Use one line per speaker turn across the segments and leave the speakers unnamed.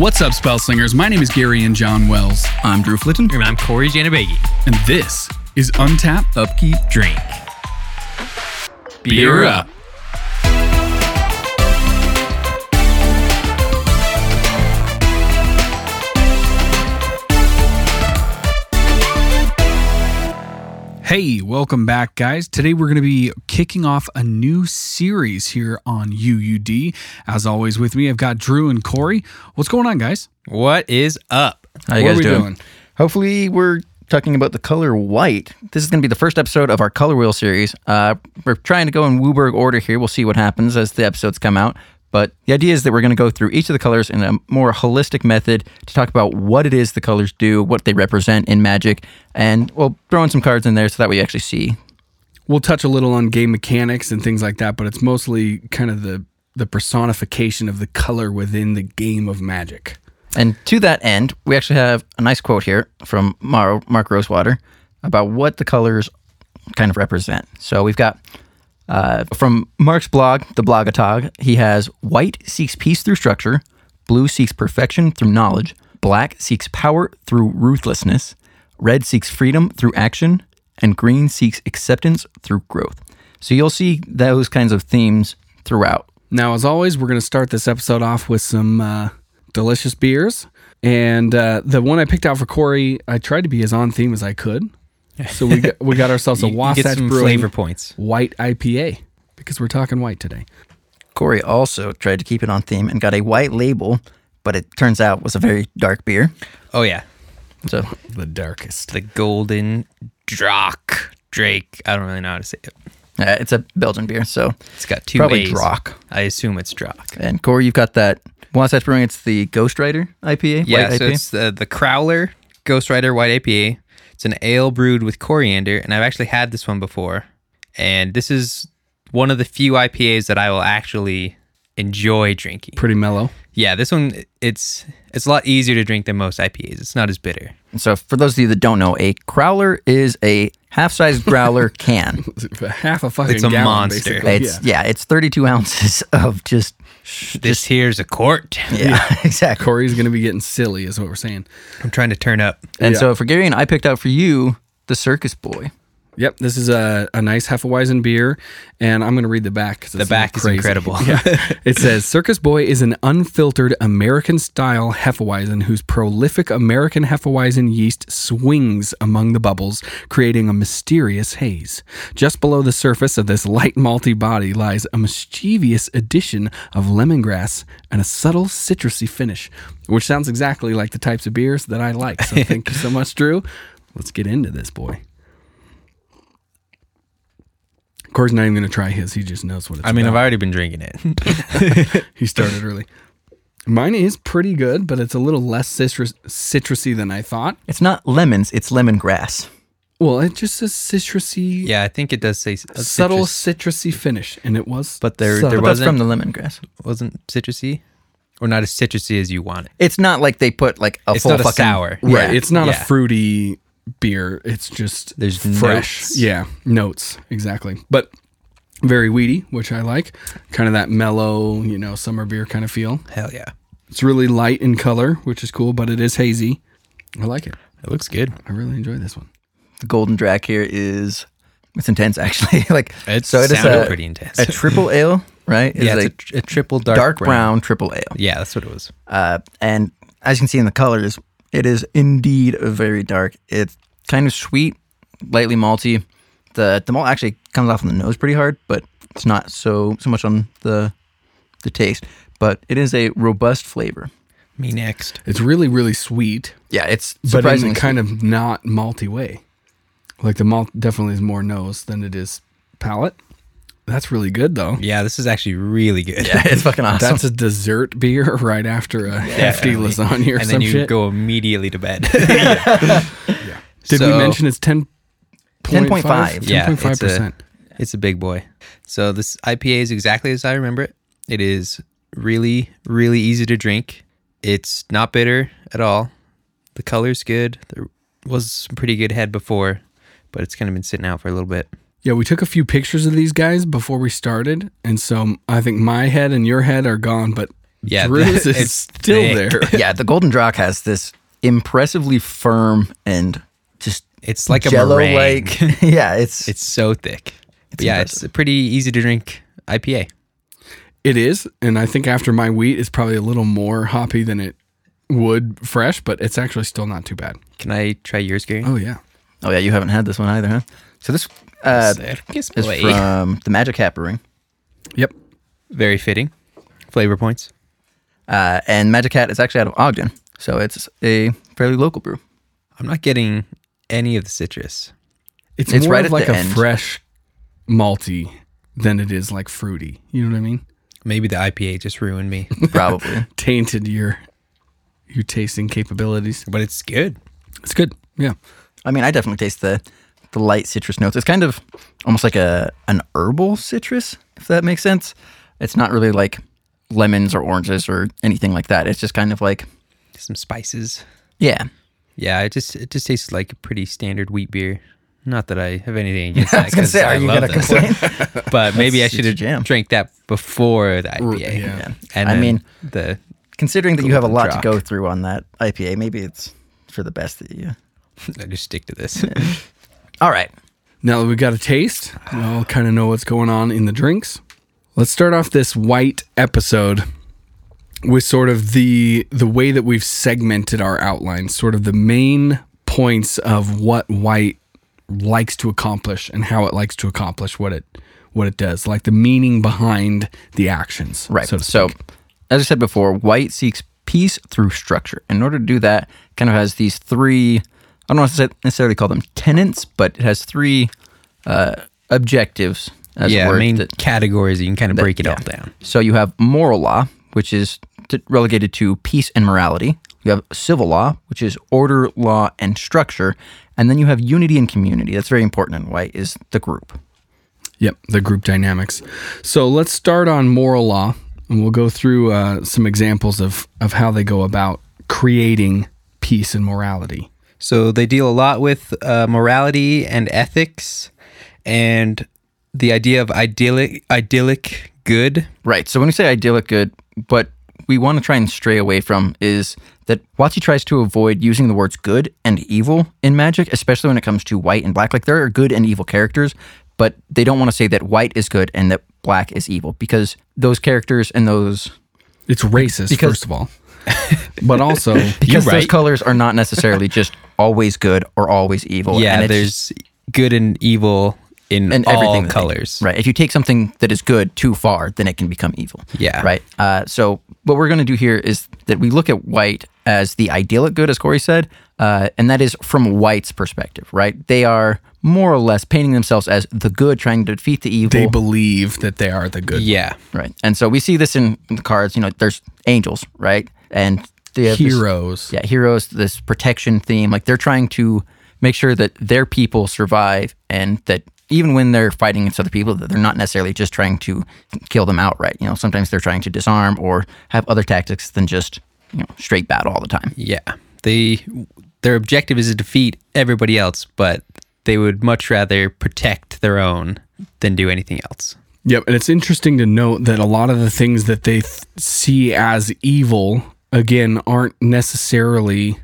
What's up, spell slingers? My name is Gary and John Wells,
I'm Drew Flitton.
And I'm Corey Janabegi.
and this is Untap
Upkeep.
Drink.
Beer Up. Hey, welcome back, guys. Today we're going to be kicking off a new series here on UUD. As always, with me, I've got Drew and Corey. What's going on, guys?
What is up?
How you
What
guys
are we
doing?
doing?
Hopefully, we're talking about the color white. This is going to be the first episode of our Color Wheel series. Uh, we're trying to go in WUBRG order here. We'll see what happens as the episodes come out. But the idea is that we're going to go through each of the colors in a more holistic method to talk about what it is the colors do, what they represent in Magic, and we'll throw in some cards in there so that we actually see.
We'll touch a little on game mechanics and things like that, but it's mostly kind of the the personification of the color within the game of Magic.
And to that end, we actually have a nice quote here from Mar- Mark Rosewater about what the colors kind of represent. So we've got uh, from Mark's blog, the Blogatog, he has white seeks peace through structure, blue seeks perfection through knowledge, black seeks power through ruthlessness, red seeks freedom through action, and green seeks acceptance through growth. So you'll see those kinds of themes throughout.
Now, as always, we're going to start this episode off with some uh, delicious beers. And uh, the one I picked out for Corey, I tried to be as on theme as I could. So we got, we got ourselves a
You- you
Wasatch
get some
Brewing
flavor points.
white IPA because we're talking white today.
Corey also tried to keep it on theme and got a white label, but it turns out was a very dark beer.
Oh yeah,
So
The darkest.
the golden Drak Drake. I don't really know how to say it.
uh, it's a Belgian beer, so
It's got two
probably
A's.
Drock.
I assume it's Drak.
And Corey, you've got that Wasatch Brewing. It's the Ghost Rider IPA.
Yeah,
white
so
IPA.
it's the the Crowler Ghost Rider White APA. It's an ale brewed with coriander, and I've actually had this one before. And this is one of the few IPAs that I will actually enjoy drinking.
Pretty mellow.
Yeah, this one it's it's a lot easier to drink than most IPAs. It's not as bitter.
so for those of you that don't know, a crowler is a half-sized growler can.
Half a fucking
It's a
gallon,
monster.
basically.
It's yeah. it's 32 ounces of just
This here's a court.
yeah, exactly.
Corey's going to be getting silly, is what we're saying.
I'm trying to turn up.
And
Yeah.
so for Gary and I picked out for you the Circus Boy.
Yep, this is a, a nice Hefeweizen beer, and I'm going to read the back.
The
it's a little
back is incredible.
yeah. It says Circus Boy is an unfiltered American style Hefeweizen whose prolific American Hefeweizen yeast swings among the bubbles, creating a mysterious haze. Just below the surface of this light malty body lies a mischievous addition of lemongrass and a subtle citrusy finish, which sounds exactly like the types of beers that I like. So thank you so much, Drew. Let's get into this boy. Corey's not even going to try his. He just knows what it's
I mean, I've already been drinking it.
He started early. Mine is pretty good, but it's a little less citrus citrusy than I thought.
It's not lemons, it's lemongrass.
Well, it just says citrusy,
yeah, I think it does say s- uh, a
subtle
citrus-
citrusy finish, and it was.
But there-
subtle.
there wasn't-
from the lemongrass.
wasn't citrusy, or not as citrusy as you want it.
It's not like they put like a
It's
full
not a sour.
right.
Yeah.
It's not
yeah.
a fruity beer. It's just
There's
fresh.
notes.
Yeah, notes exactly. But very weedy, which I like. Kind of that mellow, you know, summer beer kind of feel.
Hell yeah,
It's really light in color, which is cool, but it is hazy. I like it.
it looks good.
I really enjoy this one.
the golden drac here is it's intense actually. like
It
so it is a,
pretty intense.
a triple ale, right? It's
yeah,
a
it's a, tr- a triple dark,
dark, brown. triple ale.
Yeah, that's what it was.
Uh, and as you can see in the colors, it is indeed very dark. It's kind of sweet, lightly malty. The the malt actually comes off on the nose pretty hard, but it's not so so much on the the taste. But it is a robust flavor.
Me next.
It's really, really sweet,
Yeah, it's
but in
surprisingly
a kind of not malty way. Like the malt definitely is more nose than it is palate. That's really good though.
Yeah, this is actually really good.
Yeah, it's fucking awesome.
That's a dessert beer right after a hefty
Definitely.
lasagna or
and
some
then you
shit.
go immediately to bed.
Did we mention it's 10
10.5.
Yeah,
10.5%.
It's a big boy. So this IPA is exactly as I remember it. It is really, really easy to drink. It's not bitter at all. The color's good. There was some pretty good head before, but it's kind of been sitting out for a little bit.
Yeah, we took a few pictures of these guys before we started, and so I think my head and your head are gone, but
Yeah,
Drew's is
it's
still
thick.
there.
yeah, the Golden Drock has this impressively firm and just
It's like a
jello
meringue.
like. yeah, it's
It's so thick. But yeah, it's a pretty easy to drink IPA.
It is, and I think after my wheat, it's probably a little more hoppy than it would fresh, but it's actually still not too bad.
Can I try yours, Gary?
Oh yeah,
oh yeah, you haven't had this one either, huh? So this uh,
Circus
is
boy.
from the Magic Hat Brewing.
yep.
Very fitting. Flavor points.
Uh, and Magic Hat is actually out of Ogden, so it's a fairly local brew.
I'm not getting any of the citrus.
It's,
It's
more
right
of
at
like
the
a
end.
fresh malty than it is like fruity. You know what I mean?
Maybe the IPA just ruined me,
Probably.
Tainted your your tasting capabilities.
but it's good.
It's good. Yeah.
I mean, I definitely taste the the light citrus notes. It's kind of almost like a an herbal citrus, if that makes sense. It's not really like lemons or oranges or anything like that. It's just kind of like
Some spices.
yeah.
Yeah, it just it just tastes like a pretty standard wheat beer. Not that I have anything against
I
that.
was gonna say, are
I
you gonna complain?
But maybe I should
it's your jam.
have drank that before the IPA.
yeah.
Yeah.
And
I mean-
the
Considering that you have a lot to go through on that IPA, maybe it's for the best that you.
I just stick to this.
All right.
Now that we've got a taste, we all kind of know what's going on in the drinks. Let's start off this white episode with sort of the the way that we've segmented our outlines, sort of the main points of what white likes to accomplish and how it likes to accomplish what it what it does, like the meaning behind the actions.
Right.
So,
So, as I said before, white seeks peace through structure. In order to do that, kind of has these three, I don't want to necessarily call them tenants, but it has three uh, objectives as
yeah,
word
main
that-
categories. You can kind of break it
yeah.
all down.
So you have moral law, which is t- relegated to peace and morality. You have civil law, which is order, law, and structure. And then you have unity and community. That's very important in white, is the group.
Yep, the group dynamics. So let's start on moral law, and we'll go through uh, some examples of of how they go about creating peace and morality.
So they deal a lot with uh, morality and ethics, and the idea of idyllic idyllic good.
Right. So when we say idyllic good, what we want to try and stray away from is that WotC tries to avoid using the words good and evil in magic, especially when it comes to white and black. Like there are good and evil characters, but they don't want to say that white is good and that black is evil because those characters and those
It's racist,
Because-
first of all, but also
because those
right.
colors are not necessarily just always good or always evil.
yeah,
and
there's good and evil in
and
all
everything that they-
colors.
right. If you take something that is good too far, then it can become evil.
Yeah.
Right. Uh, so what we're going to do here is that we look at white as the idyllic good, as Corey said, uh, and that is from white's perspective. Right. They are more or less painting themselves as the good, trying to defeat the evil.
they believe that they are the good
Yeah,
right. And so we see this in, in the cards. You know, there's angels, right, and they have this-
heroes.
yeah, heroes, this protection theme. Like they're trying to make sure that their people survive and that even when they're fighting against other people, that they're not necessarily just trying to kill them outright. You know, sometimes they're trying to disarm or have other tactics than just, you know, straight battle all the time.
yeah. They their objective is to defeat everybody else, but they would much rather protect their own than do anything else.
Yep, and it's interesting to note that a lot of the things that they th- see as evil again aren't necessarily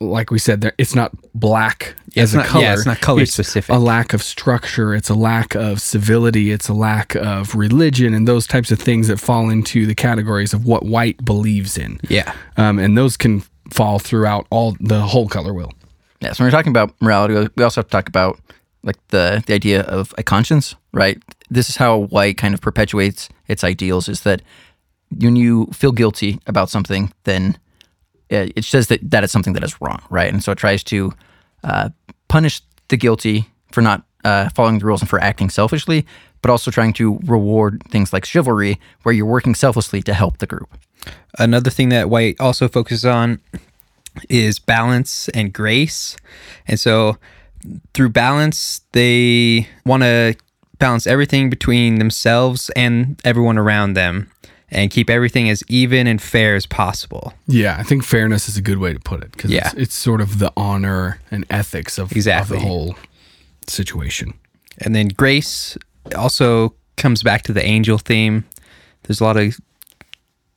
like we said there it's not black
Yeah,
as
it's
a
not-
color.
yeah, it's not color specific.
A lack of structure, it's a lack of civility, it's a lack of religion and those types of things that fall into the categories of what white believes in.
Yeah.
Um, and those can fall throughout all the whole color wheel.
Yeah. So when we're talking about morality, we also have to talk about like the the idea of a conscience, right? This is how white kind of perpetuates its ideals: is that when you feel guilty about something, then uh, it says that that is something that is wrong, right? And so it tries to uh, punish the guilty for not uh, following the rules and for acting selfishly, but also trying to reward things like chivalry, where you're working selflessly to help the group.
Another thing that White also focuses on is balance and grace. And so through balance, they want to balance everything between themselves and everyone around them and keep everything as even and fair as possible.
Yeah, I think fairness is a good way to put it because
Yeah.
it's, it's sort of the honor and ethics of,
Exactly.
of the whole situation.
And then grace also comes back to the angel theme. There's a lot of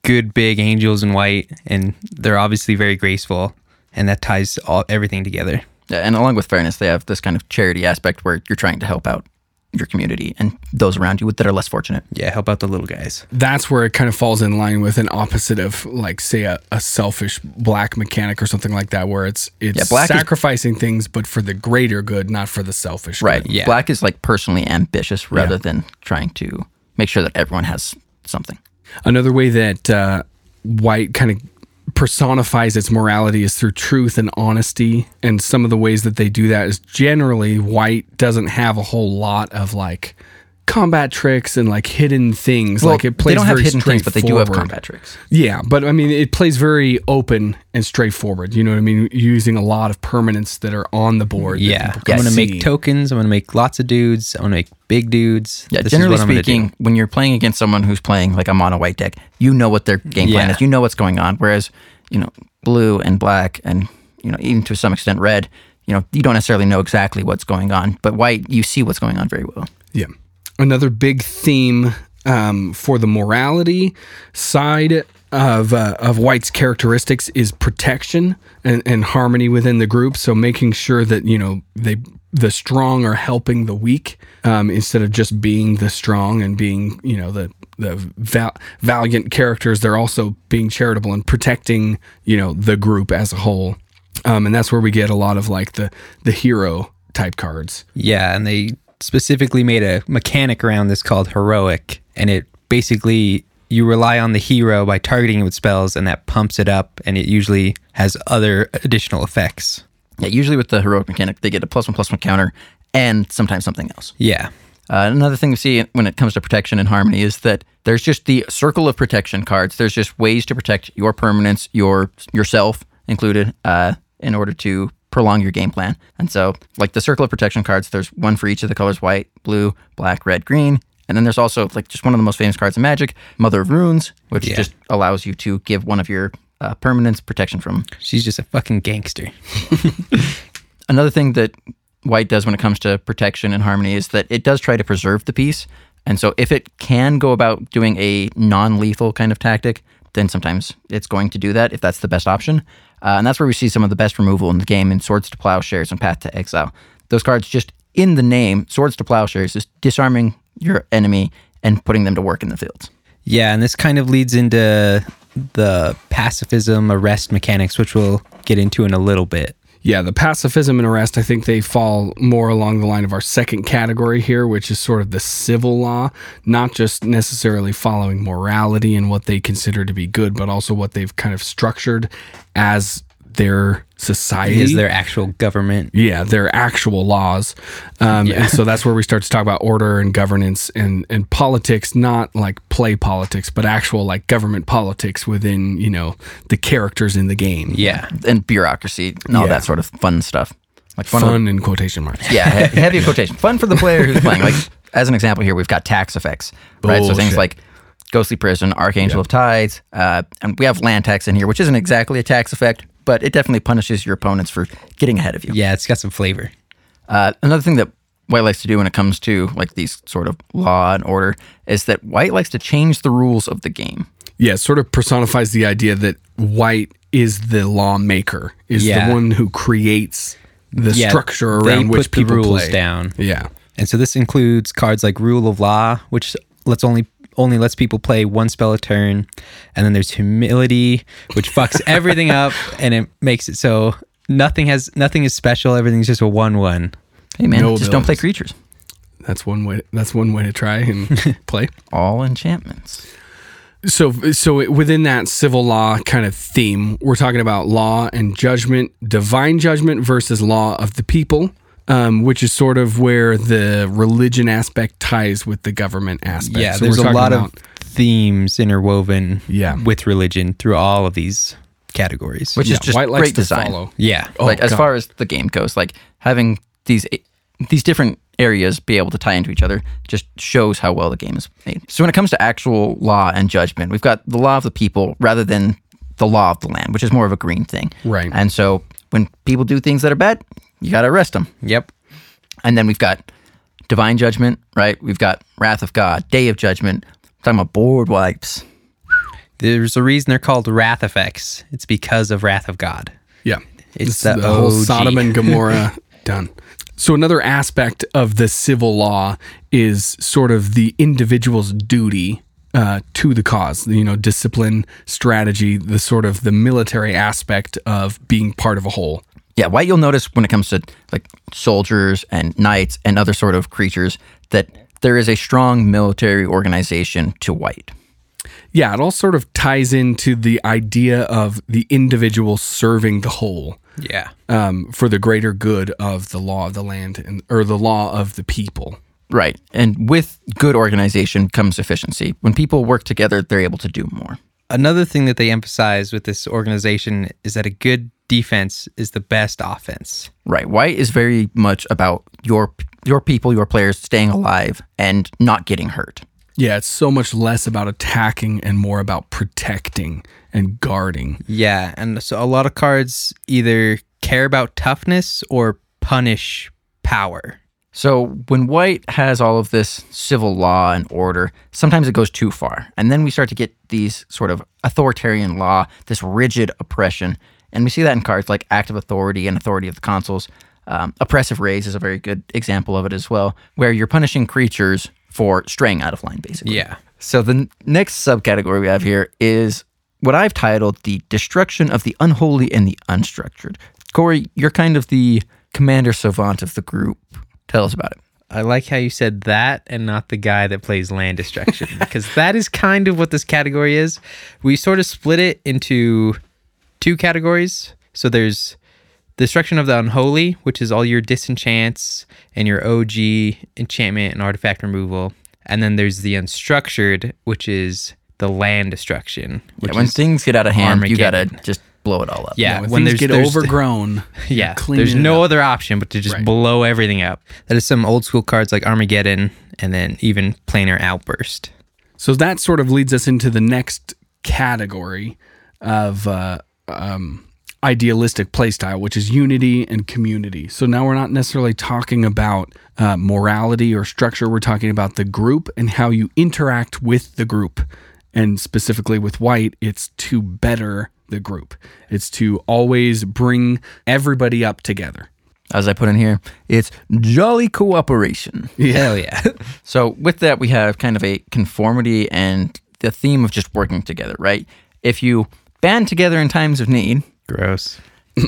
good big angels in white, and they're obviously very graceful, and that ties all everything together.
Yeah, and along with fairness, they have this kind of charity aspect where you're trying to help out your community and those around you that are less fortunate.
Yeah, help out the little guys.
That's where it kind of falls in line with an opposite of like say a, a selfish black mechanic or something like that where it's it's
Yeah, black is-
sacrificing things but for the greater good, not for the selfish
Right.
good.
Yeah.
Black is like personally ambitious rather than trying to make sure that everyone has something.
Another way that uh, white kind of personifies its morality is through truth and honesty. And some of the ways that they do that is generally white doesn't have a whole lot of like combat tricks and like hidden things. like it plays
they don't have hidden things, but they do have combat tricks.
Yeah, but I mean, it plays very open and straightforward. You know what I mean? Using a lot of permanents that are on the board. that
Yeah,
people
I'm gonna make tokens. I'm gonna make lots of dudes. I'm gonna make big dudes.
Yeah,
This is
generally
what I'm do.
speaking, when you're playing against someone who's playing like a mono white deck, you know what their game plan
Yeah.
is. You know what's going on. Whereas, you know, blue and black and, you know, even to some extent red, you know, you don't necessarily know exactly what's going on. But white, you see what's going on very well.
Yeah. Another big theme um, for the morality side of uh, of White's characteristics is protection and, and harmony within the group. So making sure that you know they the strong are helping the weak um, instead of just being the strong and being you know the the val- valiant characters. They're also being charitable and protecting you know the group as a whole. Um, and that's where we get a lot of like the the hero type cards.
Yeah, and they specifically made a mechanic around this called heroic, and it basically you rely on the hero by targeting it with spells, and that pumps it up, and it usually has other additional effects.
Yeah, usually with the heroic mechanic, they get a plus one plus one counter and sometimes something else.
Yeah,
Uh, another thing we see when it comes to protection and harmony is that there's just the circle of protection cards. There's just ways to protect your permanence, your yourself included, uh, in order to prolong your game plan. And so, like the circle of protection cards, there's one for each of the colors: white, blue, black, red, green. And then there's also like just one of the most famous cards in Magic, Mother of Runes, which
Yeah.
just allows you to give one of your uh, permanents protection from
she's just a fucking gangster.
another thing that white does when it comes to protection and harmony is that it does try to preserve the peace. And so if it can go about doing a non-lethal kind of tactic, then sometimes it's going to do that if that's the best option. Uh, and that's where we see some of the best removal in the game in Swords to Plowshares and Path to Exile. Those cards just in the name, Swords to Plowshares, is disarming your enemy and putting them to work in the fields.
Yeah, and this kind of leads into the pacifism arrest mechanics, which we'll get into in a little bit.
Yeah, the pacifism and arrest, I think they fall more along the line of our second category here, which is sort of the civil law, not just necessarily following morality and what they consider to be good, but also what they've kind of structured as their society.
Is their actual government?
yeah, their actual laws. Um,
Yeah.
And so that's where we start to talk about order and governance and, and politics, not like play politics, but actual like government politics within, you know, the characters in the game.
Yeah,
And bureaucracy and all
Yeah.
that sort of fun stuff. Like the-
Fun in quotation marks.
Yeah, he- heavy quotation. Fun for the player who's playing. Like as an example here, we've got tax effects, right? So things like Ghostly Prison, Archangel of Tithes, uh, and we have land tax in here, which isn't exactly a tax effect, but it definitely punishes your opponents for getting ahead of you.
yeah, it's got some flavor.
Uh, another thing that White likes to do when it comes to like these sort of law and order is that White likes to change the rules of the game.
Yeah, it sort of personifies the idea that white is the lawmaker, is
Yeah.
the one who creates the
Yeah,
structure
they
around which
put the
people
rules
play.
down.
Yeah.
And so this includes cards like Rule of Law, which lets only only lets people play one spell a turn, and then there's Humility, which fucks everything up, and it makes it so nothing has nothing is special. Everything's just a one-one.
Hey man,
No
just don't play creatures.
That's one way that's one way to try and play.
All enchantments.
So so within that civil law kind of theme, we're talking about law and judgment, divine judgment versus law of the people. Um, which is sort of where the religion aspect ties with the government aspect.
Yeah,
So
there's a lot
about-
of themes interwoven
Yeah.
with religion through all of these categories.
Which
yeah,
is just
white
great design.
follow.
yeah,
Oh,
like as far as the game goes, like having these these different areas be able to tie into each other just shows how well the game is made. So when it comes to actual law and judgment, we've got the law of the people rather than the law of the land, which is more of a green thing.
Right.
And so when people do things that are bad, you got to arrest them.
yep.
And then we've got divine judgment, right? We've got wrath of God, day of judgment. talking about board wipes.
There's a reason they're called wrath effects. It's because of wrath of God.
Yeah.
It's
This is
the
whole Sodom and Gomorrah done. So another aspect of the civil law is sort of the individual's duty uh, to the cause. You know, discipline, strategy, the sort of the military aspect of being part of a whole.
Yeah, White, you'll notice when it comes to like soldiers and knights and other sort of creatures that there is a strong military organization to White.
Yeah, it all sort of ties into the idea of the individual serving the whole.
Yeah.
um, for the greater good of the law of the land and or the law of the people.
Right. And with good organization comes efficiency. When people work together, they're able to do more.
Another thing that they emphasize with this organization is that a good defense is the best offense.
Right. White is very much about your your people, your players staying alive and not getting hurt.
Yeah, it's so much less about attacking and more about protecting and guarding.
Yeah, and so a lot of cards either care about toughness or punish power.
So when White has all of this civil law and order, sometimes it goes too far. And then we start to get these sort of authoritarian law, this rigid oppression. And we see that in cards like active authority and authority of the consuls. Um, oppressive rays is a very good example of it as well, where you're punishing creatures for straying out of line, basically.
Yeah.
So the next subcategory we have here is what I've titled the destruction of the unholy and the unstructured. Corey, you're kind of the commander savant of the group. Tell us about it.
I like how you said that and not the guy that plays land destruction because that is kind of what this category is. We sort of split it into two categories. So there's destruction of the unholy, which is all your disenchants and your OG enchantment and artifact removal. And then there's the unstructured, which is the land destruction. Which
Yeah, when
is,
things get out of hand, you gotta just blow it all up.
yeah,
when,
when
things
there's
get
there's-
overgrown,
yeah,
clean
there's
it
no
up.
other option but to just
Right.
blow everything up. That is some old school cards like Armageddon and then even Planar Outburst.
So that sort of leads us into the next category of uh, um, idealistic playstyle, which is unity and community. So now we're not necessarily talking about uh, morality or structure. We're talking about the group and how you interact with the group. And specifically with white, it's to better the group. It's to always bring everybody up together.
As I put in here, it's jolly cooperation.
Hell yeah.
So with that, we have kind of a conformity and the theme of just working together, right? If you band together in times of need,
Gross.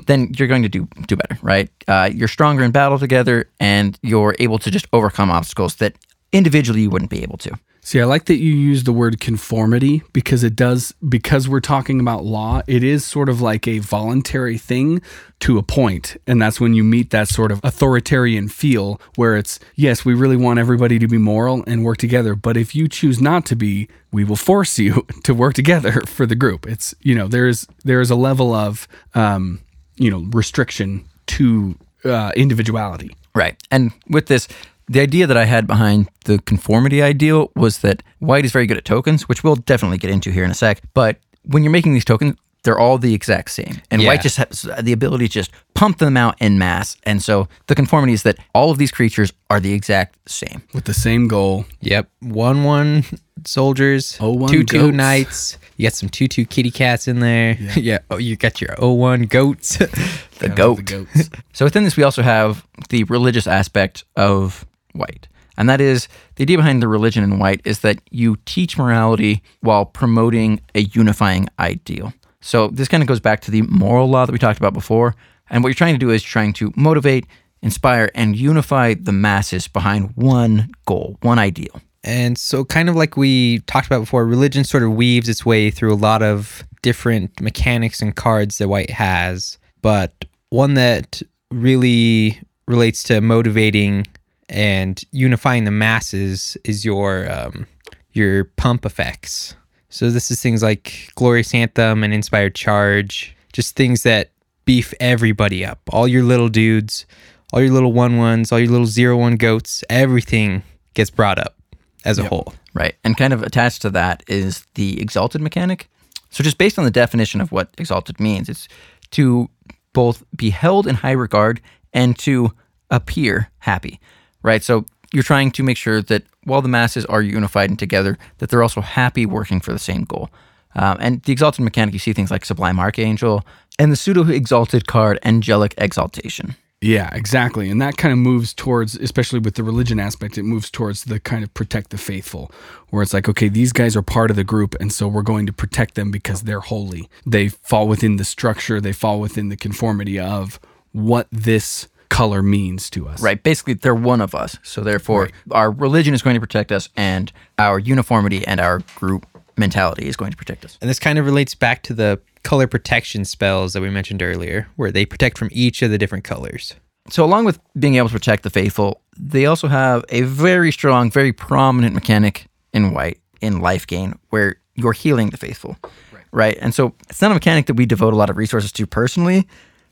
then you're going to do do better, right? Uh, you're stronger in battle together, and you're able to just overcome obstacles that individually you wouldn't be able to.
See, I like that you use the word conformity because it does, because we're talking about law, it is sort of like a voluntary thing to a point. And that's when you meet that sort of authoritarian feel where it's, yes, we really want everybody to be moral and work together. But if you choose not to be, we will force you to work together for the group. It's, you know, there's, there is a level of, um, you know, restriction to uh, individuality.
Right. And with this, the idea that I had behind the conformity ideal was that white is very good at tokens, which we'll definitely get into here in a sec. But when you're making these tokens, they're all the exact same. And
Yeah.
white just has the ability to just pump them out en masse. And so the conformity is that all of these creatures are the exact same.
With the same goal,
Yep. 1 1 soldiers,
0-1
2 2
goats.
knights. You got some 2 2 kitty cats in there. Yeah. Oh, you got your 0 1 goats.
The goat.
the goats.
So within this, we also have the religious aspect of white. And that is the idea behind the religion in white is that you teach morality while promoting a unifying ideal. So this kind of goes back to the moral law that we talked about before. And what you're trying to do is trying to motivate, inspire, and unify the masses behind one goal, one ideal.
And so, kind of like we talked about before, religion sort of weaves its way through a lot of different mechanics and cards that White has. But one that really relates to motivating and unifying the masses is your um, your pump effects. So this is things like Glorious Anthem and Inspired Charge, just things that beef everybody up. All your little dudes, all your little one ones, all your little zero one goats, everything gets brought up as a whole.
Right. And kind of attached to that is the exalted mechanic. So, just based on the definition of what exalted means, it's to both be held in high regard and to appear happy, right? So, you're trying to make sure that while the masses are unified and together, that they're also happy working for the same goal. Um, and the exalted mechanic, you see things like Sublime Archangel and the pseudo exalted card Angelic Exaltation.
Yeah, exactly. And that kind of moves towards, especially with the religion aspect, it moves towards the kind of protect the faithful, where it's like, okay, these guys are part of the group, and so we're going to protect them because they're holy. They fall within the structure, they fall within the conformity of what this color means to us.
Right. Basically, they're one of us. So therefore, our religion is going to protect us, and our uniformity and our group mentality is going to protect us.
And this kind of relates back to the color protection spells that we mentioned earlier, where they protect from each of the different colors.
So, along with being able to protect the faithful, they also have a very strong, very prominent mechanic in white in life gain, where you're healing the faithful. Right. And so, it's not a mechanic that we devote a lot of resources to personally,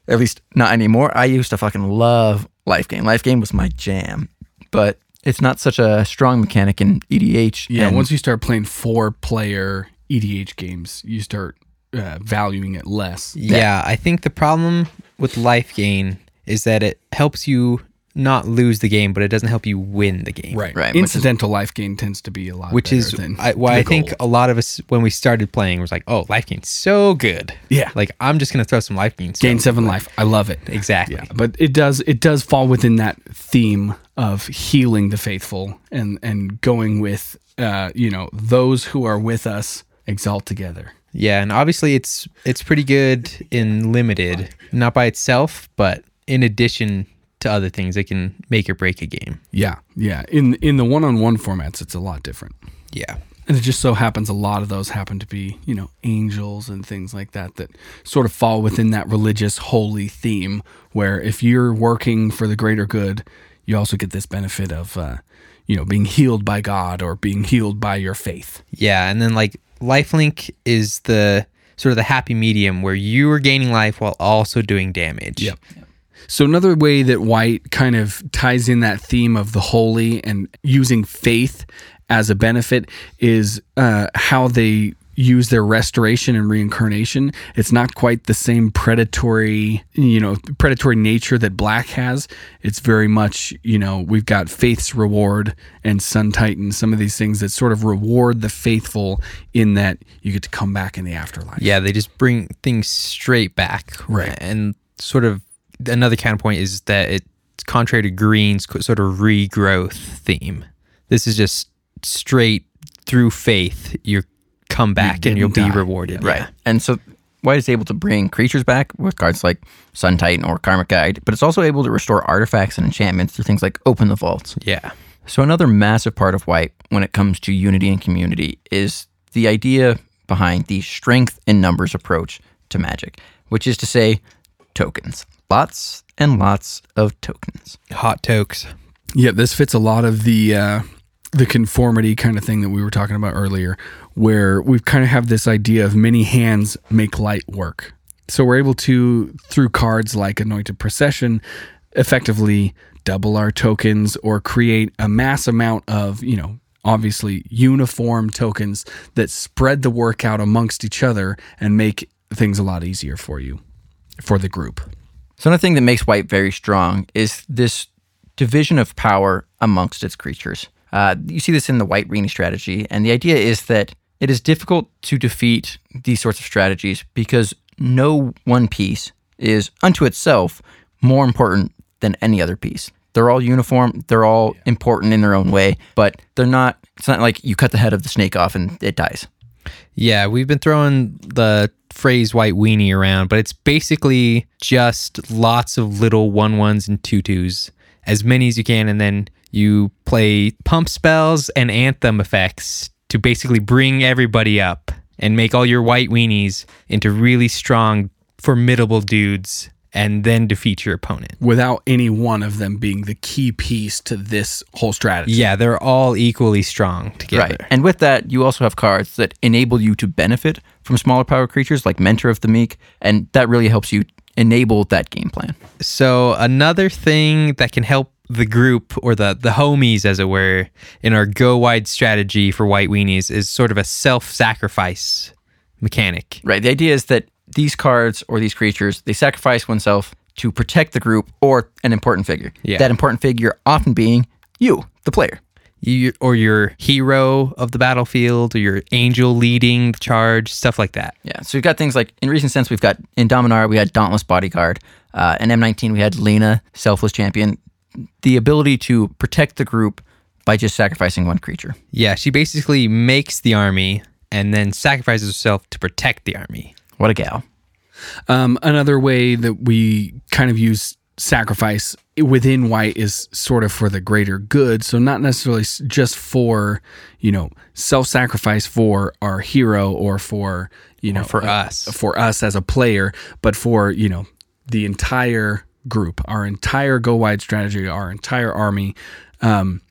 at least not anymore. I used to fucking love life gain. Life gain was my jam, but it's not such a strong mechanic in EDH.
Yeah,
and-
once you start playing four player EDH games, you start uh, valuing it less.
Yeah. I think the problem with life gain is that it helps you not lose the game, but it doesn't help you win the game.
Right.
Right, which is-
Incidental life gain tends to be a lot
Which is
than
I, why I think
gold.
a lot of us, when we started playing, was like, oh, life gain's so good.
Yeah.
Like, I'm just going to throw some life gain.
gain
spells.
seven life. I love it.
Exactly.
Yeah, but it does it does fall within that theme of healing the faithful and and going with uh you know those who are with us exalt together.
Yeah, and obviously it's it's pretty good in limited, not by itself, but in addition to other things that can make or break a game.
Yeah, yeah. In in the one on one formats, it's a lot different.
Yeah.
And it just so happens a lot of those happen to be, you know, angels and things like that that sort of fall within that religious holy theme where if you're working for the greater good, you also get this benefit of uh, you know, being healed by God or being healed by your faith.
Yeah, and then like lifelink is the sort of the happy medium where you are gaining life while also doing damage.
Yep. So another way that white kind of ties in that theme of the holy and using faith as a benefit is uh, how they use their restoration and reincarnation. It's not quite the same predatory, you know, predatory nature that black has. It's very much, you know, we've got faith's reward and sun titan, some of these things that sort of reward the faithful in that you get to come back in the afterlife.
Yeah, they just bring things straight back.
Right.
And sort of another counterpoint is that it's contrary to Green's sort of regrowth theme. This is just straight through faith. You come back and you'll be
die.
rewarded.
Right. And so White is able to bring creatures back with cards like Sun Titan or Karmic Guide, but it's also able to restore artifacts and enchantments through things like Open the Vaults.
Yeah.
So another massive part of White when it comes to unity and community is the idea behind the strength in numbers approach to magic, which is to say tokens. Lots and lots of tokens.
Hot tokes.
Yeah, this fits a lot of the uh, the conformity kind of thing that we were talking about earlier, where we kind of have this idea of many hands make light work. So we're able to, through cards like Anointed Procession, effectively double our tokens or create a mass amount of, you know, obviously uniform tokens that spread the work out amongst each other and make things a lot easier for you, for the group.
So another thing that makes White very strong is this division of power amongst its creatures. Uh, you see this in the White Weenie strategy, and the idea is that it is difficult to defeat these sorts of strategies because no one piece is unto itself more important than any other piece. They're all uniform, they're all important in their own way, but they're not. It's not like you cut the head of the snake off and it dies.
Yeah, we've been throwing the phrase white weenie around, but it's basically just lots of little one ones and two twos, as many as you can, and then you play pump spells and anthem effects to basically bring everybody up and make all your white weenies into really strong, formidable dudes, and then defeat your opponent.
Without any one of them being the key piece to this whole strategy.
Yeah, they're all equally strong together.
Right. And with that, you also have cards that enable you to benefit from smaller power creatures like Mentor of the Meek, and that really helps you enable that game plan.
So another thing that can help the group or the the homies, as it were, in our go wide strategy for white weenies is sort of a self sacrifice mechanic.
Right. The idea is that these cards or these creatures, they sacrifice oneself to protect the group or an important figure.
Yeah.
That important figure often being you, the player.
you or your hero of the battlefield or your angel leading the charge, stuff like that.
Yeah, so we've got things like in recent sense, we've got in Dominaria we had Dauntless Bodyguard, uh, in M19 we had Lena, Selfless Champion, the ability to protect the group by just sacrificing one creature.
Yeah, she basically makes the army and then sacrifices herself to protect the army.
What a gal!
Um, another way that we kind of use sacrifice within white is sort of for the greater good. So not necessarily just for you know self-sacrifice for our hero or for you know
for
uh,
us.
for us as a player, but for you know the entire group, our entire go wide strategy, our entire army. Um,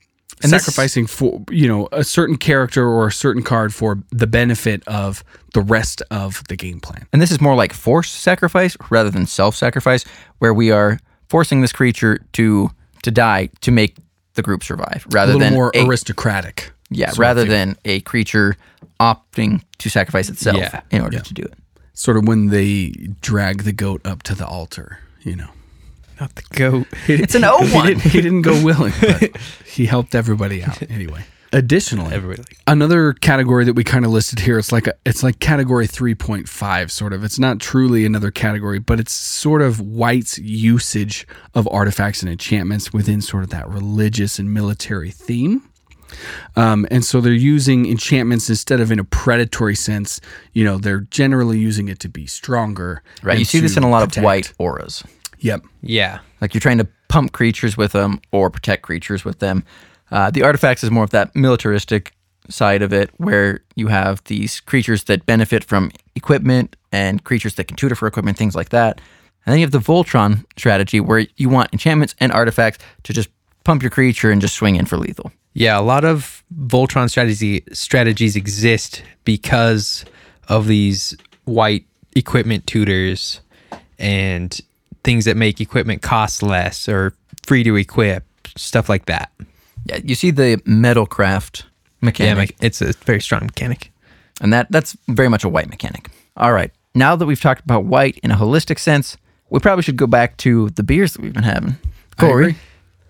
And this-
sacrificing for you know a certain character or a certain card for the benefit of the rest of the game plan.
And this is more like forced sacrifice rather than self-sacrifice, where we are forcing this creature to to die to make the group survive,
A
rather
little
than
more
a,
aristocratic.
yeah, rather than a creature opting to sacrifice itself
Yeah.
in order to do it.
sort of when they drag the goat up to the altar, you know.
Not the goat.
It's an
He
01.
didn't, he didn't go willing, but he helped everybody out anyway. Additionally,
Everybody.
another category that we kind of listed here, it's like a, it's like category 3.5 sort of. It's not truly another category, but it's sort of white's usage of artifacts and enchantments within sort of that religious and military theme. Um, and so they're using enchantments instead of in a predatory sense. You know, they're generally using it to be stronger.
Right.
and
You see this
to
in a lot
protect.
of white auras.
Yep.
Yeah.
Like you're trying to pump creatures with them or protect creatures with them. Uh, the artifacts is more of that militaristic side of it, where you have these creatures that benefit from equipment and creatures that can tutor for equipment, things like that. And then you have the Voltron strategy, where you want enchantments and artifacts to just pump your creature and just swing in for lethal.
Yeah, a lot of Voltron strategy strategies exist because of these white equipment tutors and things that make equipment cost less or free to equip, stuff like that.
Yeah, you see the metalcraft
Yeah,
mechanic.
Yeah, it's a very strong mechanic.
And that that's very much a white mechanic. All right. Now that we've talked about white in a holistic sense, we probably should go back to the beers that we've been having.
I
Corey,
agree.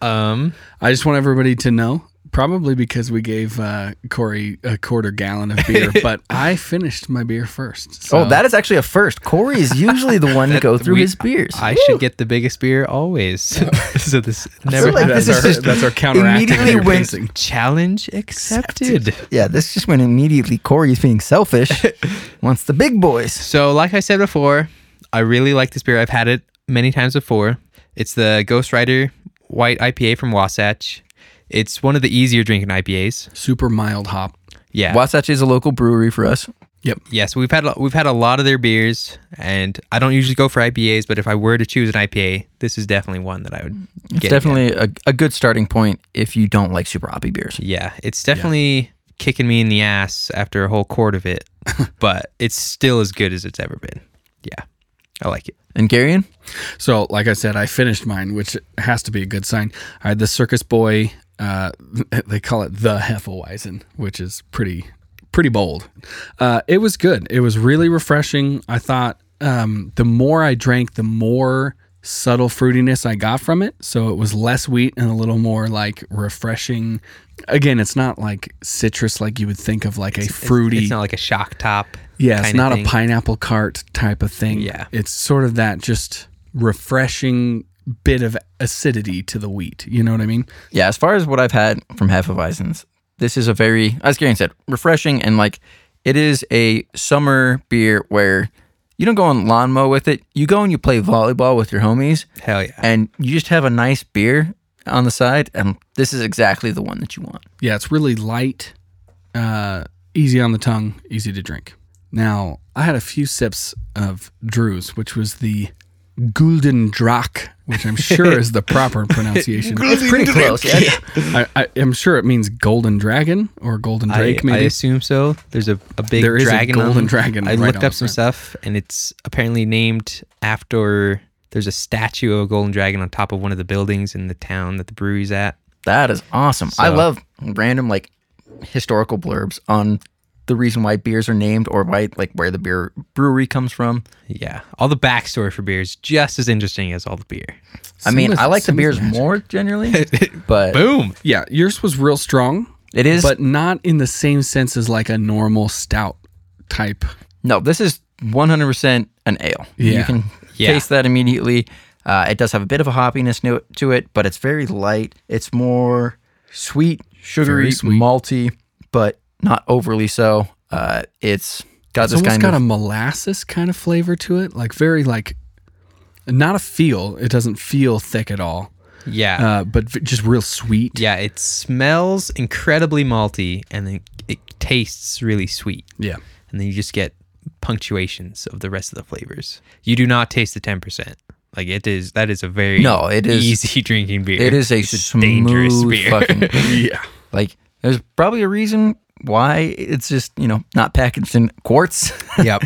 Um,
I just want everybody to know, probably because we gave uh, Corey a quarter gallon of beer, but I finished my beer first. So
oh, that is actually a first. Corey is usually the one to go through
we-
his beers.
I should get the biggest beer always. so this never
feel like
that's,
this
our,
is just
that's our counteracting
immediately
your
went-
pacing.
challenge accepted.
yeah, this just went immediately. Corey's being selfish. wants the big boys.
So, like I said before, I really like this beer. I've had it many times before. It's the Ghost Rider White IPA from Wasatch. It's one of the easier drinking IPAs.
Super mild hop.
Yeah.
Wasatch is a local brewery for us.
Yep.
Yes, we've had a- we've had a lot of their beers, and I don't usually go for IPAs, but if I were to choose an IPA, this is definitely one that I would.
It's
get
definitely a, a good starting point if you don't like super hoppy beers.
Yeah, it's definitely kicking me in the ass after a whole quart of it, but it's still as good as it's ever been. Yeah, I like it.
And Garion?
So, like I said, I finished mine, which has to be a good sign. I had the Circus Boy. Uh, they call it the Hefeweizen, which is pretty pretty bold. Uh, it was good. It was really refreshing. I thought um, the more I drank, the more subtle fruitiness I got from it. So it was less wheat and a little more like refreshing. Again, it's not like citrus like you would think of like a fruity.
It's not like a shock top.
Yeah, it's not a pineapple cart type of thing.
Yeah.
It's sort of that just refreshing bit of acidity to the wheat. You know what I mean?
Yeah, as far as what I've had from Hefeweizens, this is a very, as Gary said, refreshing and like it is a summer beer where you don't go on lawn mow with it. You go and you play volleyball with your homies
Hell yeah.
and you just have a nice beer on the side. And this is exactly the one that you want.
Yeah, it's really light, uh, easy on the tongue, easy to drink. Now, I had a few sips of Drew's, which was the Gulden Draak, which I'm sure is the proper pronunciation.
It's pretty close. Yeah.
I, I am sure it means golden dragon or golden
I,
drake,
I
maybe.
assume so. There's a, a big
There is a
dragon. on
golden
them.
dragon
I
right
looked up some
front.
stuff, and it's apparently named after. There's a statue of a golden dragon on top of one of the buildings in the town that the brewery's at.
That is awesome. I love random like historical blurbs on the reason why beers are named or why like where the beer brewery comes from.
Yeah, all the backstory for beer is just as interesting as all the beer.
I mean,
Some
I like the
some
beers
magic.
more generally, but
Boom.
Yeah, yours was real strong.
It is,
but not in the same sense as like a normal stout type.
no, this is 100% an ale. You
Yeah.
can
Yeah.
taste that immediately. Uh, it does have a bit of a hoppiness to- to it, but it's very light. It's more sweet, sugary,
Very sweet.
malty, but not overly so. Uh, it's got
It's
this kind
got
of
a molasses kind of flavor to it, like very like not a feel. It doesn't feel thick at all,
Yeah.
uh, but v- just real sweet.
yeah, it smells incredibly malty and then it tastes really sweet.
Yeah.
And then you just get punctuations of the rest of the flavors. You do not taste the 10%. Like it is that is a very
No, it is-
easy drinking beer.
It is a
It's
smooth
dangerous beer.
fucking
yeah.
like. There's probably a reason why it's just you know not packaged in quarts,
yep.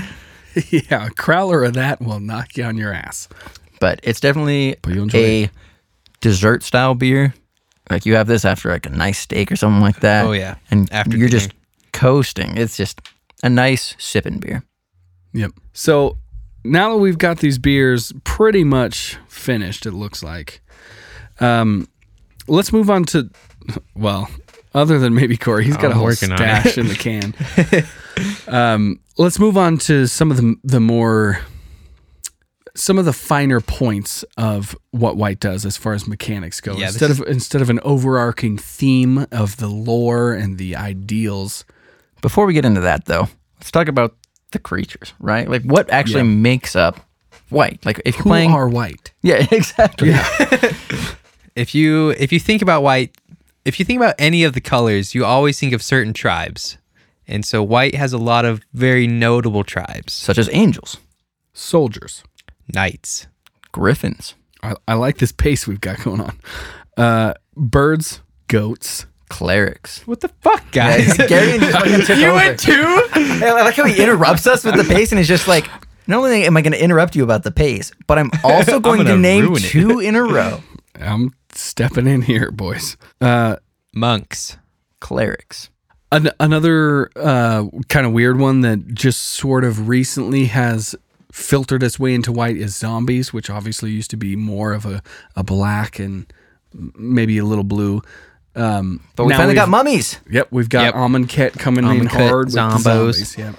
yeah. A crowler of that will knock you on your ass.
but it's definitely
But you'll enjoy
a dessert style beer. Like you have this after like a nice steak or something like that.
Oh, yeah.
and
After
you're just coasting. It's just a nice sipping beer.
Yep. So now that we've got these beers pretty much finished, it looks like. Um, let's move on to, well, other than maybe Corey, he's got a
I'm
whole
working on
stash in the can. um, let's move on to some of the the more, some of the finer points of what White does as far as mechanics go.
Yeah,
instead
is-
of instead of an overarching theme of the lore and the ideals.
Before we get into that, though, let's talk about the creatures, right? Like what actually
Yeah.
makes up white. Like if you're
Who
playing,
are white?
yeah, exactly.
If you if you think about white, if you think about any of the colors, you always think of certain tribes. And so white has a lot of very notable tribes.
Such as angels,
Soldiers.
Knights.
griffins,
I, I like this pace we've got going on. Uh, birds, goats.
clerics.
What the fuck, guys?
Gary just fucking took
you
over.
went too?
I like how he interrupts us with the pace and he's just like, not only am I going to interrupt you about the pace, but I'm also going to
gonna
name
ruin it."
two in a row.
I'm stepping in here, boys. Uh,
Monks.
Clerics.
an- another uh, kind of weird one that just sort of recently has filtered its way into white is zombies, which obviously used to be more of a, a black and maybe a little blue. Um,
But we
now
finally got mummies.
Yep, we've got
Yep.
Amonkhet coming in
Amonkhet,
hard with the
zombos.
zombies. Yep.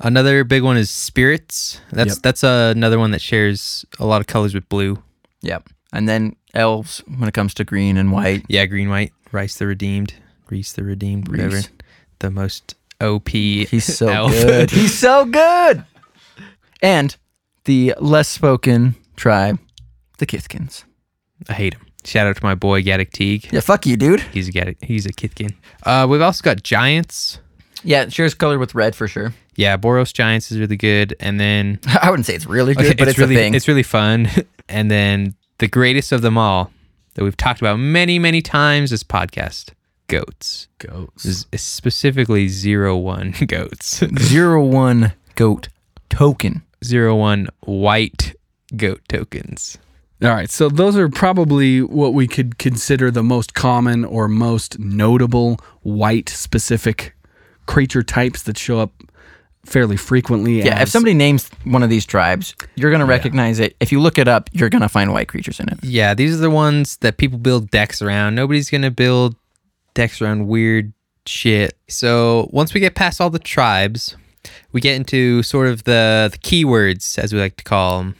Another big one is spirits. That's
Yep.
that's another one that shares a lot of colors with blue.
Yep. And then elves when it comes to green and white.
Yeah, green, white, Rice the Redeemed, Rhys the Redeemed, whatever.
Reese.
The most OP.
He's so
elf.
good. He's so good. And the less spoken tribe, the Kithkins.
I hate him. Shout out to my boy Gaddock Teeg.
Yeah, fuck you, dude.
He's a he's a Kithkin. Uh, we've also got giants.
Yeah, it shares color with red for sure.
Yeah, Boros Giants is really good, and then
I wouldn't say it's really good,
okay,
but it's,
really
a thing.
it's really fun. and then the greatest of them all that we've talked about many many times this podcast, goats.
Goats.
Specifically zero one goats,
Zero one goat token.
zero one white goat tokens.
All right, so those are probably what we could consider the most common or most notable white specific creature types that show up fairly frequently.
Yeah, if somebody names one of these tribes, you're gonna recognize it. If you look it up, you're gonna find white creatures in it.
Yeah, these are the ones that people build decks around. Nobody's gonna build decks around weird shit. So once we get past all the tribes, we get into sort of the the keywords, as we like to call them,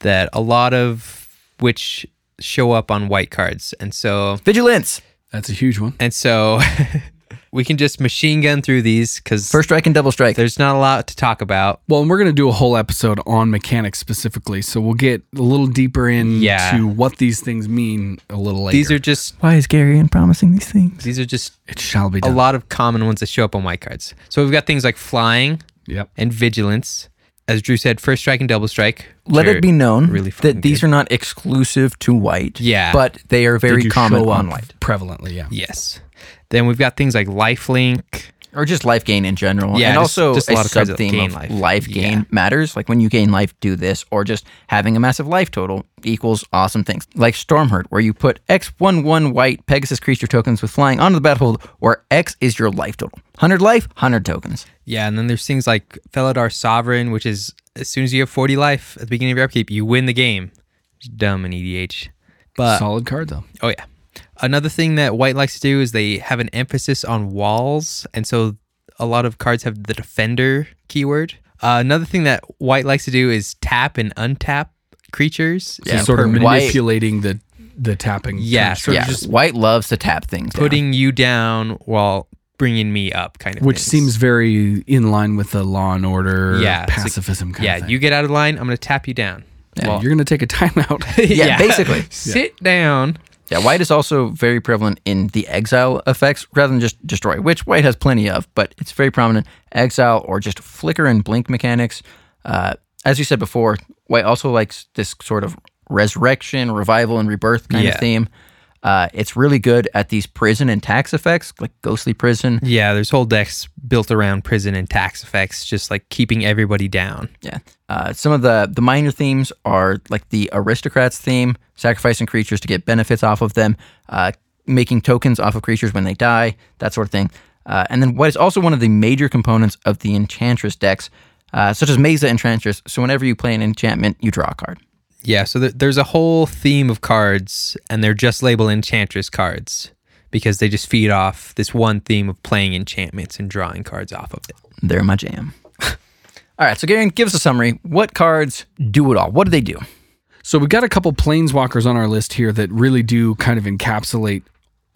that a lot of which show up on white cards, and so
Vigilance,
that's a huge one.
and so we can just machine gun through these because
first strike and double strike.
there's not a lot to talk about.
Well, and we're going to do a whole episode on mechanics specifically, so we'll get a little deeper into
Yeah.
what these things mean a little later.
These are just
Why is Gary in promising these things?
these are just
it shall be
a
done.
lot of common ones that show up on white cards. So we've got things like flying.
Yep.
and vigilance. As Drew said, first strike and double strike.
Let
which
it be known
really fucking
that these
good.
are not exclusive to white.
Yeah.
but they are
They
very
do
common
show
on
up
white,
prevalently. Yeah.
Yes. Then we've got things like lifelink.
or just life gain in general.
Yeah,
and
just-
also
just a
a,
lot of
sub
that
theme
gain
of
life.
life,
Yeah.
gain matters. Like when you gain life, do this, or just having a massive life total equals awesome things. Like Storm Herd, where you put X one one white Pegasus creature tokens with flying onto the battlefield, where X is your life total. Hundred life, hundred tokens.
Yeah, and then there's things like Felidar Sovereign, which is as soon as you have 40 life at the beginning of your upkeep, you win the game. It's dumb in EDH. But
Solid card though.
oh yeah. Another thing that white likes to do is they have an emphasis on walls, and so a lot of cards have the defender keyword. Uh, another thing that white likes to do is tap and untap creatures.
Yeah,
So sort of
per- white-
manipulating the the tapping.
Yeah,
sort of
yeah,
just
white loves to tap things. down.
putting you down while bringing me up, kind of.
which
things.
seems very in line with the law and order
Yeah, it's like-
pacifism kind
yeah.
of. Yeah,
you get out of line, I'm going to tap you down.
Yeah,
Well,
you're gonna take a timeout.
Yeah, basically.
sit down.
Yeah, white is also very prevalent in the exile effects rather than just destroy, which white has plenty of, but it's very prominent. Exile or just flicker and blink mechanics. Uh, as you said before, white also likes this sort of resurrection, revival, and rebirth kind
Yeah.
of theme. Uh, it's really good at these prison and tax effects, like ghostly prison.
Yeah, there's whole decks built around prison and tax effects, just like keeping everybody down.
Yeah. Uh, some of the the minor themes are like the aristocrats theme, sacrificing creatures to get benefits off of them, uh, making tokens off of creatures when they die, that sort of thing. Uh, and then what is also one of the major components of the enchantress decks, uh, such as Mesa Enchantress. So whenever you play an enchantment, you draw a card.
Yeah, so there, there's a whole theme of cards, and they're just labeled Enchantress cards because they just feed off this one theme of playing enchantments and drawing cards off of it.
They're my jam. all right, so Garen, give us a summary. What cards do it all? What do they do?
So we've got a couple planeswalkers on our list here that really do kind of encapsulate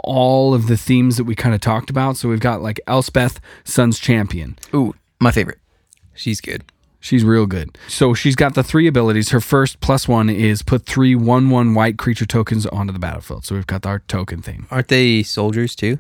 all of the themes that we kind of talked about. So we've got like Elspeth, Sun's Champion.
Ooh, my favorite.
She's good.
She's real good. So she's got the three abilities. Her first plus one is put three one one white creature tokens onto the battlefield. So we've got our token theme.
Aren't they soldiers too?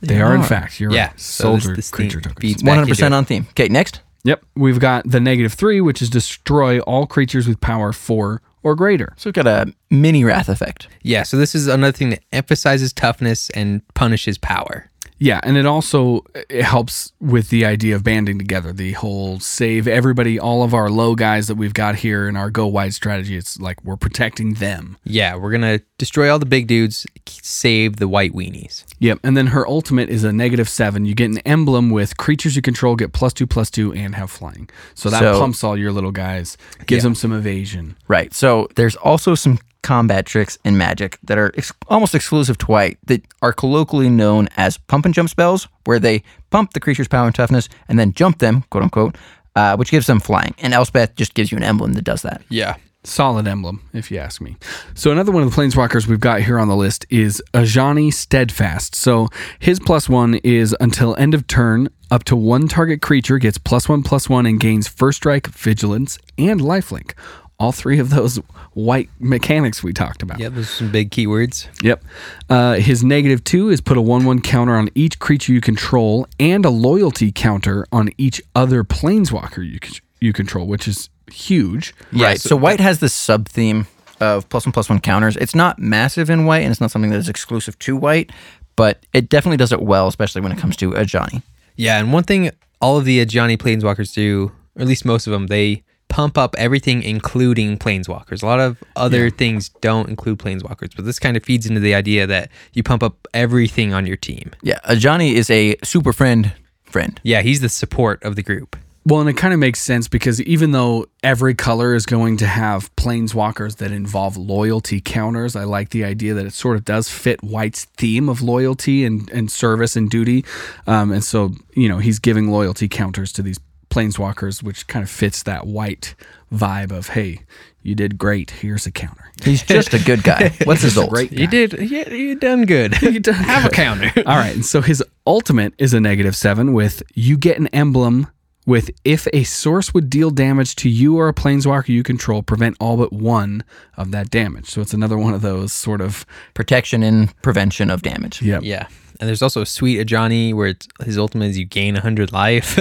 They, are, in fact. You're
Yeah,
right.
so this-
Soldier
this
creature
theme
tokens.
feeds
One
back
hundred percent on theme. Okay, next.
Yep. We've got the negative three, which is destroy all creatures with power four or greater.
So we've got a mini wrath effect.
Yeah, so this is another thing that emphasizes toughness and punishes power.
Yeah, and it also it helps with the idea of banding together. The whole save everybody, all of our low guys that we've got here in our go wide strategy. It's like we're protecting them.
Yeah, we're gonna destroy all the big dudes, save the white weenies.
Yep. And then her ultimate is a negative seven. You get an emblem with creatures you control get plus two plus two and have flying. So that
So-
pumps all your little guys, gives
Yeah.
them some evasion.
Right. So there's also some combat tricks in Magic that are ex- almost exclusive to White that are colloquially known as pump and jump spells, where they pump the creature's power and toughness and then jump them, quote unquote, uh, which gives them flying. And Elspeth just gives you an emblem that does that.
Yeah.
Solid emblem, if you ask me. So another one of the planeswalkers we've got here on the list is Ajani Steadfast. So his plus one is until end of turn, up to one target creature gets plus one plus one and gains first strike, vigilance, and lifelink. All three of those white mechanics we talked about.
Yeah, those are some big keywords.
Yep. Uh, his negative two is put a 1 1 counter on each creature you control and a loyalty counter on each other planeswalker you, you control, which is huge.
right. So, White has this sub theme of plus one plus one counters. It's not massive in White, and it's not something that is exclusive to White, but it definitely does it well, especially when it comes to Ajani.
Yeah, and one thing all of the Ajani Planeswalkers do, or at least most of them, they pump up everything, including Planeswalkers. A lot of other things don't include Planeswalkers, but this kind of feeds into the idea that you pump up everything on your team.
Yeah, Ajani is a super friend friend.
Yeah, he's the support of the group.
Well, and it kind of makes sense because even though every color is going to have planeswalkers that involve loyalty counters, I like the idea that it sort of does fit White's theme of loyalty and, and service and duty. Um, and so, you know, he's giving loyalty counters to these planeswalkers, which kind of fits that White vibe of, hey, you did great. Here's a counter.
He's just a good guy. What's his ult?
Great
You did, yeah, you done good.
You done
Have a counter.
All right. And so his ultimate is a negative seven with you get an emblem with if a source would deal damage to you or a planeswalker you control, prevent all but one of that damage. So it's another one of those sort of
Protection and prevention of damage.
yeah.
Yeah. And there's also a sweet Ajani where it's, his ultimate is you gain 100 life,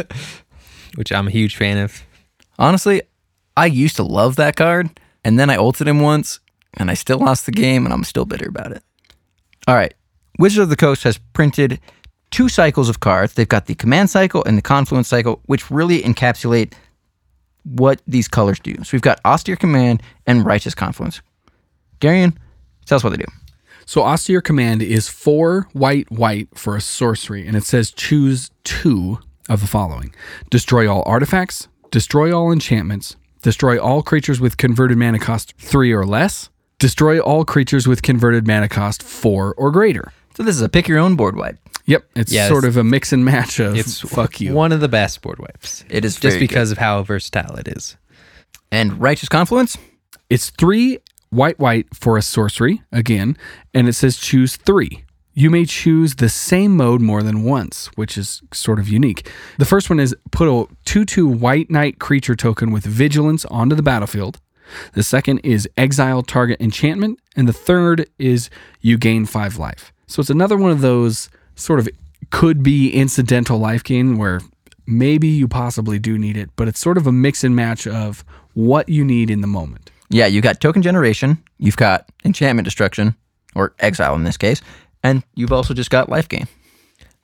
which I'm a huge fan of.
Honestly, I used to love that card, and then I ulted him once, and I still lost the game, and I'm still bitter about it. All right. Wizard of the Coast has printed two cycles of cards. They've got the command cycle and the confluence cycle, which really encapsulate what these colors do. So we've got austere command and righteous confluence. Garion, tell us what they do.
So austere command is four white white for a sorcery, and it says choose two of the following: destroy all artifacts, destroy all enchantments, destroy all creatures with converted mana cost three or less, Destroy all creatures with converted mana cost four or greater.
So this is a pick your own board wipe.
Yep, it's sort of a mix and match of
It's
fuck you.
One of the best board wipes.
It is
just because of how versatile it is.
And Righteous Confluence.
It's three white white for a sorcery again, and it says choose three. You may choose the same mode more than once, which is sort of unique. The first one is put a 2 2 white knight creature token with vigilance onto the battlefield. The second is exile target enchantment. And the third is you gain five life. So it's another one of those sort of could be incidental life gain where maybe you possibly do need it, but it's sort of a mix and match of what you need in the moment.
Yeah, you got token generation, you've got enchantment destruction, or exile in this case, and you've also just got life gain.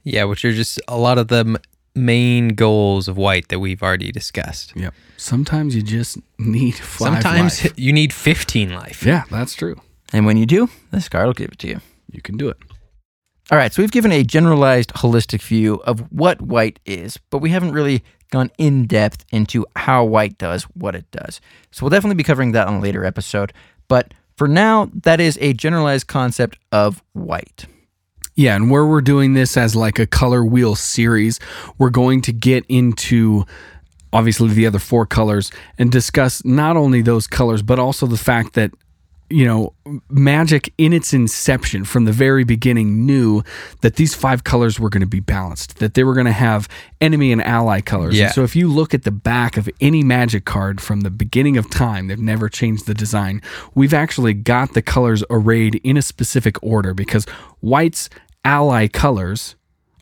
Yeah, which are just a lot of the m- main goals of white that we've already discussed.
Yep. Sometimes you just need five
Sometimes
life.
you need 15 life.
Yeah, that's true.
And when you do, this card will give it to you.
You can do it.
All right, so we've given a generalized, holistic view of what white is, but we haven't really gone in depth into how white does what it does. So we'll definitely be covering that on a later episode. But for now, that is a generalized concept of white.
Yeah, and where we're doing this as like a color wheel series, we're going to get into obviously the other four colors and discuss not only those colors, but also the fact that, you know, magic in its inception from the very beginning knew that these five colors were going to be balanced, that they were going to have enemy and ally colors.
Yeah.
And so if you look at the back of any magic card from the beginning of time, they've never changed the design. We've actually got the colors arrayed in a specific order because white's ally colors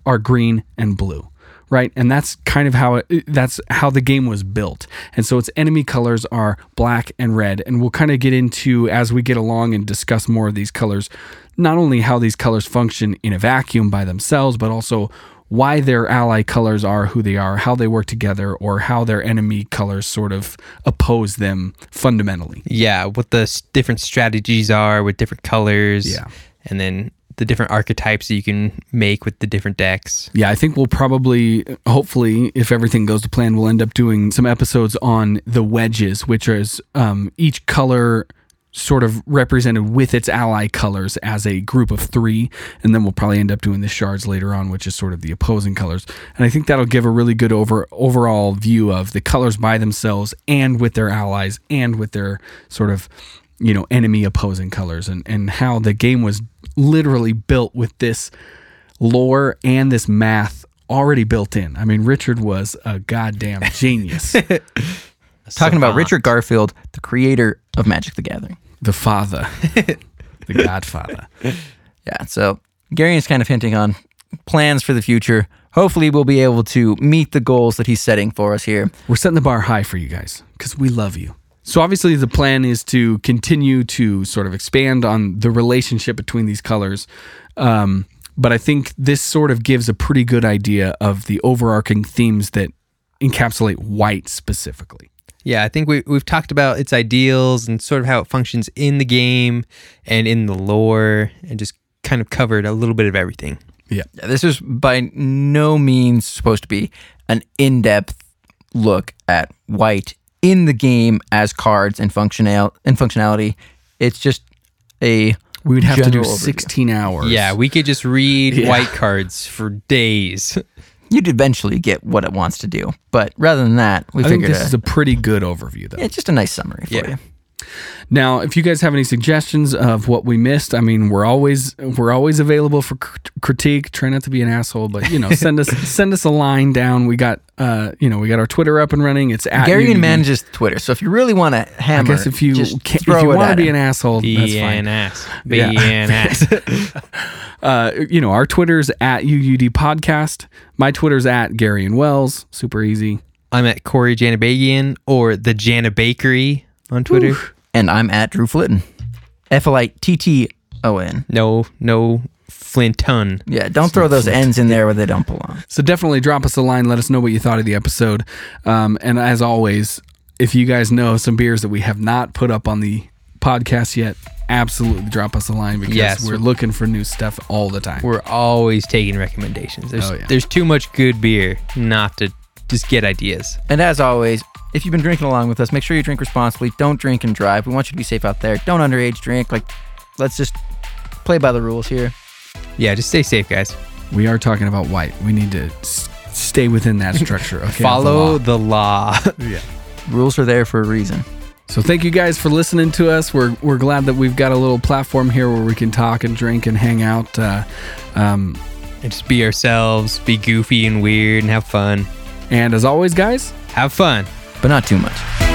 are green and blue right and that's kind of how it that's how the game was built and so its enemy colors are black and red and we'll kind of get into as we get along and discuss more of these colors not only how these colors function in a vacuum by themselves but also why their ally colors are who they are how they work together or how their enemy colors sort of oppose them fundamentally
Yeah, what the different strategies are with different colors.
Yeah.
And then the different archetypes that you can make with the different decks.
Yeah, I think we'll probably, hopefully, if everything goes to plan, we'll end up doing some episodes on the wedges, which is um, each color sort of represented with its ally colors as a group of three. And then we'll probably end up doing the shards later on, which is sort of the opposing colors. And I think that'll give a really good over overall view of the colors by themselves and with their allies and with their sort of you know enemy opposing colors and and how the game was literally built with this lore and this math already built in. I mean, Richard was a goddamn genius.
Talking about Richard Garfield, the creator of Magic the Gathering.
the father, the godfather.
Yeah, so Gary is kind of hinting on plans for the future. Hopefully, we'll be able to meet the goals that he's setting for us here.
We're setting the bar high for you guys because we love you. So, obviously, the plan is to continue to sort of expand on the relationship between these colors. Um, but I think this sort of gives a pretty good idea of the overarching themes that encapsulate white specifically.
Yeah, I think we, we've talked about its ideals and sort of how it functions in the game and in the lore and just kind of covered a little bit of everything.
Yeah.
Yeah, This is by no means supposed to be an in depth look at white in the game as cards and functional and functionality. It's just a
We would have to do
General overview.
16 hours.
Yeah, we could just read
Yeah.
white cards for days.
you'd eventually get what it wants to do. But rather than that, we
I think
figured
this
uh,
is a pretty good overview, though.
it's just a nice summary for
Yeah.
you.
Now, if you guys have any suggestions of what we missed, I mean, we're always we're always available for crit- critique. Try not to be an asshole, but you know, send us send us a line down. We got uh, you know, we got our Twitter up and running. It's at
Gary
Unity.
manages Twitter, so if you really want to
I
hammer,
guess if you can, if you want to be
him.
an asshole, that's
Be
fine.
an ass. Be
Yeah.
an ass.
Uh, you know, our Twitter's at UUD Podcast. My Twitter's at Gary and Wells. Super easy.
I'm at Corey Janabagian or the Jana Bakery on Twitter.
And I'm at Drew Flitton, F L I T T O N.
No, no Flinton.
Yeah, don't throw those ends in there where they don't belong.
So definitely drop us a line. Let us know what you thought of the episode. Um, and as always, if you guys know some beers that we have not put up on the podcast yet, absolutely drop us a line because
Yes.
we're looking for new stuff all the time.
We're always taking recommendations. There's
Oh, yeah.
there's too much good beer not to just get ideas.
And as always, if you've been drinking along with us, make sure you drink responsibly. Don't drink and drive. We want you to be safe out there. Don't underage drink. Like, let's just play by the rules here.
Yeah, just stay safe, guys.
We are talking about white. We need to s- stay within that structure. Okay, of the
Follow
law.
the law. Yeah.
Rules are there for a reason.
So thank you guys for listening to us. We're we're glad that we've got a little platform here where we can talk and drink and hang out. Uh, um,
and just be ourselves, be goofy and weird and have fun.
and as always, guys,
Have fun
but not too much.